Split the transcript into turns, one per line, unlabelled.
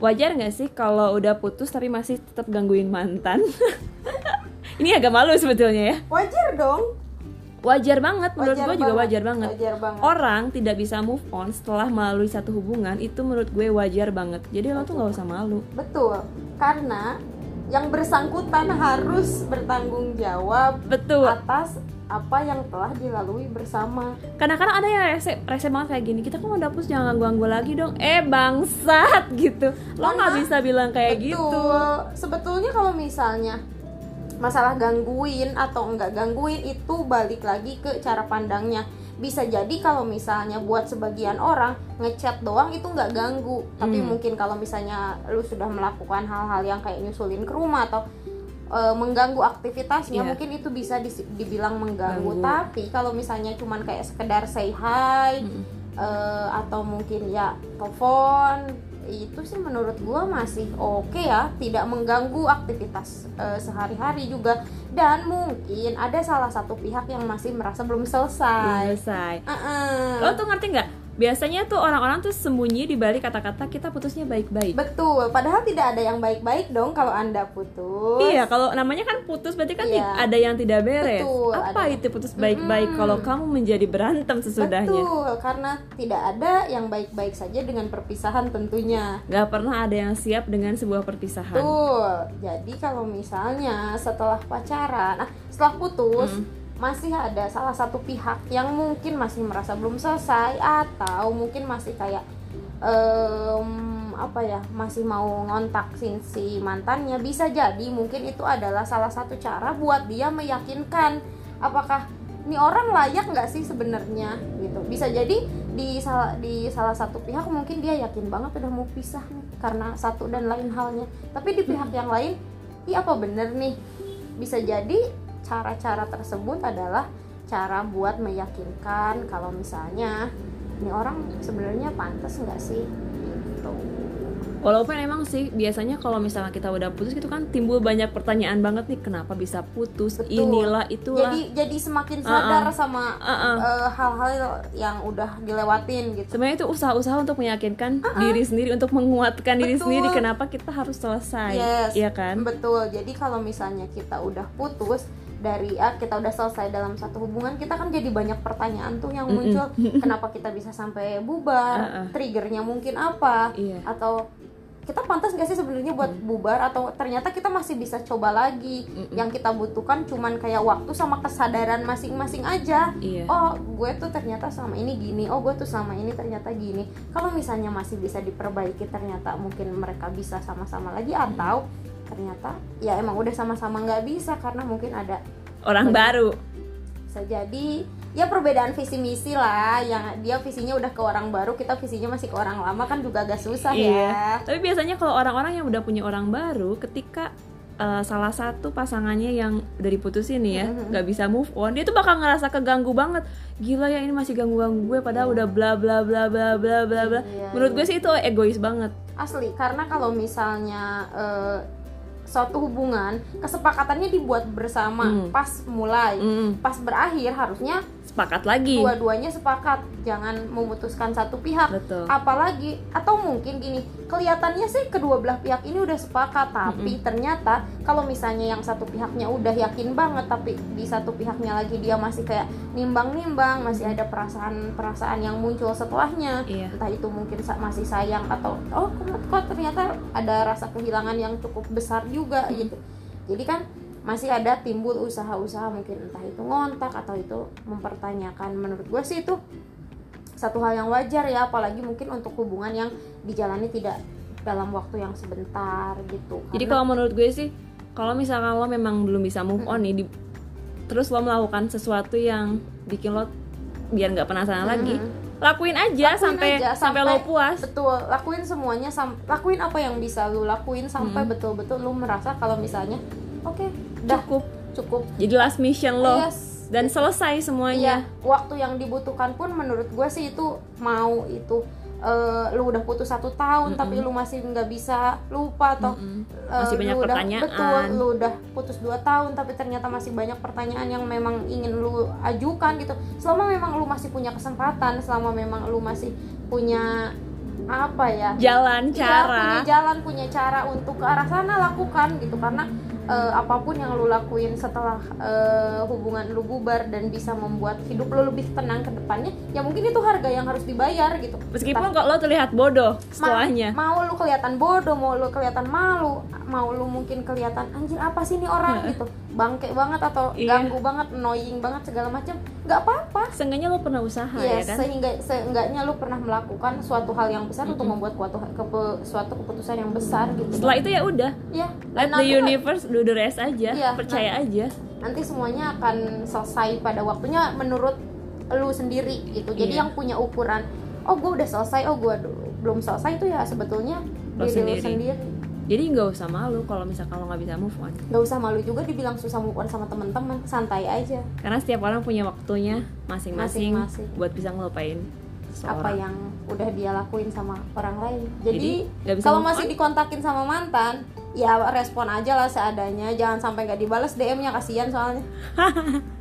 wajar nggak sih kalau udah putus tapi masih tetap gangguin mantan? Ini agak malu sebetulnya ya.
Wajar dong.
Wajar banget menurut
Wajar
gue juga wajar banget.
Wajar banget.
orang tidak bisa move on setelah melalui satu hubungan itu menurut gue wajar banget. Jadi lo tuh nggak usah malu.
Betul. Karena yang bersangkutan harus bertanggung jawab
betul.
atas apa yang telah dilalui bersama
kadang-kadang ada yang rese, rese banget kayak gini kita kok mau dapus jangan ganggu lagi dong eh bangsat gitu lo nggak
Karena-
bisa bilang kayak gitu
Betul. Sebetulnya kalau misalnya masalah gangguin atau enggak gangguin itu balik lagi ke cara pandangnya. Bisa jadi kalau misalnya buat sebagian orang ngechat doang itu nggak ganggu, tapi
Hmm.
mungkin kalau misalnya lu sudah melakukan hal-hal yang kayak nyusulin ke rumah atau e, mengganggu aktivitasnya
Iya.
mungkin itu bisa dis- dibilang mengganggu.
Ganggu.
Tapi kalau misalnya cuman kayak sekedar say hi
Mm-mm.
eh, atau mungkin ya telepon itu sih menurut gua masih oke ya tidak mengganggu aktivitas eh, sehari-hari juga dan mungkin ada salah satu pihak yang masih merasa belum selesai
selesai
Eh-eh.
lo tuh ngerti nggak biasanya tuh orang-orang tuh sembunyi di balik kata-kata kita putusnya baik-baik
betul padahal tidak ada yang baik-baik dong kalau anda putus
Iya, kalau namanya kan putus berarti kan
Iya.
ada yang tidak beres.
Betul,
Apa
ada.
itu putus baik-baik
Mm-mm.
kalau kamu menjadi berantem sesudahnya?
betul karena tidak ada yang baik-baik saja dengan perpisahan tentunya
Gak pernah ada yang siap dengan sebuah perpisahan.
Betul. Jadi kalau misalnya setelah pacaran, nah setelah putus
Hmm.
Masih ada salah satu pihak yang mungkin masih merasa belum selesai atau mungkin masih kayak em, apa ya masih mau ngontak si, si mantannya. Bisa jadi mungkin itu adalah salah satu cara buat dia meyakinkan apakah ini orang layak nggak sih sebenarnya gitu. Bisa jadi di salah di salah satu pihak mungkin dia yakin banget udah mau pisah nih karena satu dan lain halnya. Tapi di pihak yang lain iya apa bener nih? Bisa jadi cara-cara tersebut adalah cara buat meyakinkan kalau misalnya ini orang sebenarnya pantas nggak sih gitu
Walaupun emang sih biasanya kalau misalnya kita udah putus gitu kan timbul banyak pertanyaan banget nih kenapa bisa putus
Betul.
inilah itulah.
jadi jadi semakin sadar
Uh-uh.
sama
Uh-uh.
eh, hal-hal yang udah dilewatin gitu
Sebenarnya itu usaha-usaha untuk meyakinkan diri sendiri untuk menguatkan diri
Betul.
sendiri kenapa kita harus selesai.
Yes,
Iya kan?
Betul. Jadi kalau misalnya kita udah putus dari ah, kita udah selesai dalam satu hubungan, kita kan jadi banyak pertanyaan tuh yang muncul. Kenapa kita bisa sampai bubar?
Uh-uh.
Triggernya mungkin apa?
Iya.
Atau kita pantas gak sih sebenarnya buat bubar atau ternyata kita masih bisa coba lagi yang kita butuhkan cuman kayak waktu sama kesadaran masing-masing aja
Iya.
oh gue tuh ternyata selama ini gini oh gue tuh selama ini ternyata gini kalau misalnya masih bisa diperbaiki ternyata mungkin mereka bisa sama-sama lagi atau ternyata ya emang udah sama-sama nggak bisa karena mungkin ada
Orang baru.
bisa jadi ya perbedaan visi misi lah yang dia visinya udah ke orang baru kita visinya masih ke orang lama kan juga agak susah ya
Iya. Tapi biasanya kalau orang-orang yang udah punya orang baru, ketika uh, salah satu pasangannya yang udah diputusin nih ya,
Mhm.
nggak bisa move on, dia tuh bakal ngerasa keganggu banget. Gila ya ini masih ganggu-ganggu gue, padahal udah bla bla bla bla bla bla bla.
Iya,
Menurut
iya.
gue sih itu egois banget.
asli karena kalau misalnya eh, suatu hubungan kesepakatannya dibuat bersama
Hmm.
pas mulai
Mm,
pas berakhir harusnya
sepakat lagi.
dua-duanya sepakat jangan memutuskan satu pihak
Betul.
apalagi atau mungkin gini kelihatannya sih kedua belah pihak ini udah sepakat tapi ternyata kalau misalnya yang satu pihaknya udah yakin banget tapi di satu pihaknya lagi dia masih kayak nimbang-nimbang masih ada perasaan-perasaan yang muncul setelahnya
Iya.
entah itu mungkin masih sayang atau oh kok, kok ternyata ada rasa kehilangan yang cukup besar juga gitu jadi kan masih ada timbul usaha-usaha mungkin entah itu ngontak atau itu mempertanyakan menurut gue sih itu satu hal yang wajar ya apalagi mungkin untuk hubungan yang dijalani tidak dalam waktu yang sebentar gitu
Jadi
Karena-
kalau menurut gue sih, kalau misalkan lo memang belum bisa move on nih, di- terus lo melakukan sesuatu yang bikin lo biar nggak penasaran lagi, lakuin aja
Lakuin
sampai
aja,
sampai lo puas.
betul lakuin semuanya sam- lakuin apa yang bisa lu lakuin sampai
Hmm.
betul-betul lu merasa kalau misalnya oke
Cukup.
cukup
Jadi last mission lo
Yes.
dan selesai semuanya.
Iya, waktu yang dibutuhkan pun menurut gue sih itu mau itu eh, lu udah putus satu tahun tapi lu masih nggak bisa lupa atau
Mm-mm.
eh,
Masih banyak
lu udah-
pertanyaan.
betul, lu udah putus dua tahun tapi ternyata masih banyak pertanyaan yang memang ingin lu ajukan gitu. Selama memang lu masih punya kesempatan, selama memang lu masih punya apa ya
jalan
Iya,
cara
punya jalan punya cara untuk ke arah sana lakukan gitu karena eh, apa pun yang lu lakuin setelah eh, hubungan lu bubar dan bisa membuat hidup lu lebih tenang ke depannya ya mungkin itu harga yang harus dibayar gitu.
Meskipun kok lo terlihat bodoh
Ma-
setelahnya.
mau lu kelihatan bodoh mau lu kelihatan malu mau lu mungkin kelihatan anjir apa sih ini orang? Gitu. Bangke banget atau
Iya.
ganggu banget annoying banget segala macam nggak apa-apa.
Seenggaknya lo pernah usaha
ya
ya kan?
sehingga seenggaknya lu pernah melakukan suatu hal yang besar untuk membuat suatu kepu- suatu keputusan yang besar gitu.
Setelah itu ya udah.
Ya
let the universe do the rest aja
Iya,
percaya aja
nanti semuanya akan selesai pada waktunya menurut lu sendiri gitu jadi
Iya.
yang punya ukuran oh gue udah selesai oh gue belum selesai itu ya sebetulnya
Lo
diri lu
sendiri.
sendiri
jadi nggak usah malu kalau misalkan lo nggak bisa move on
nggak usah malu juga dibilang susah move on sama teman-teman santai aja
karena setiap orang punya waktunya masing-masing buat bisa ngelupain seseorang.
apa yang udah dia lakuin sama orang lain jadi,
Jadi, bisa
kalau masih
on?
dikontakin sama mantan ya respon aja lah seadanya. Jangan sampai nggak dibalas DM-nya kasihan soalnya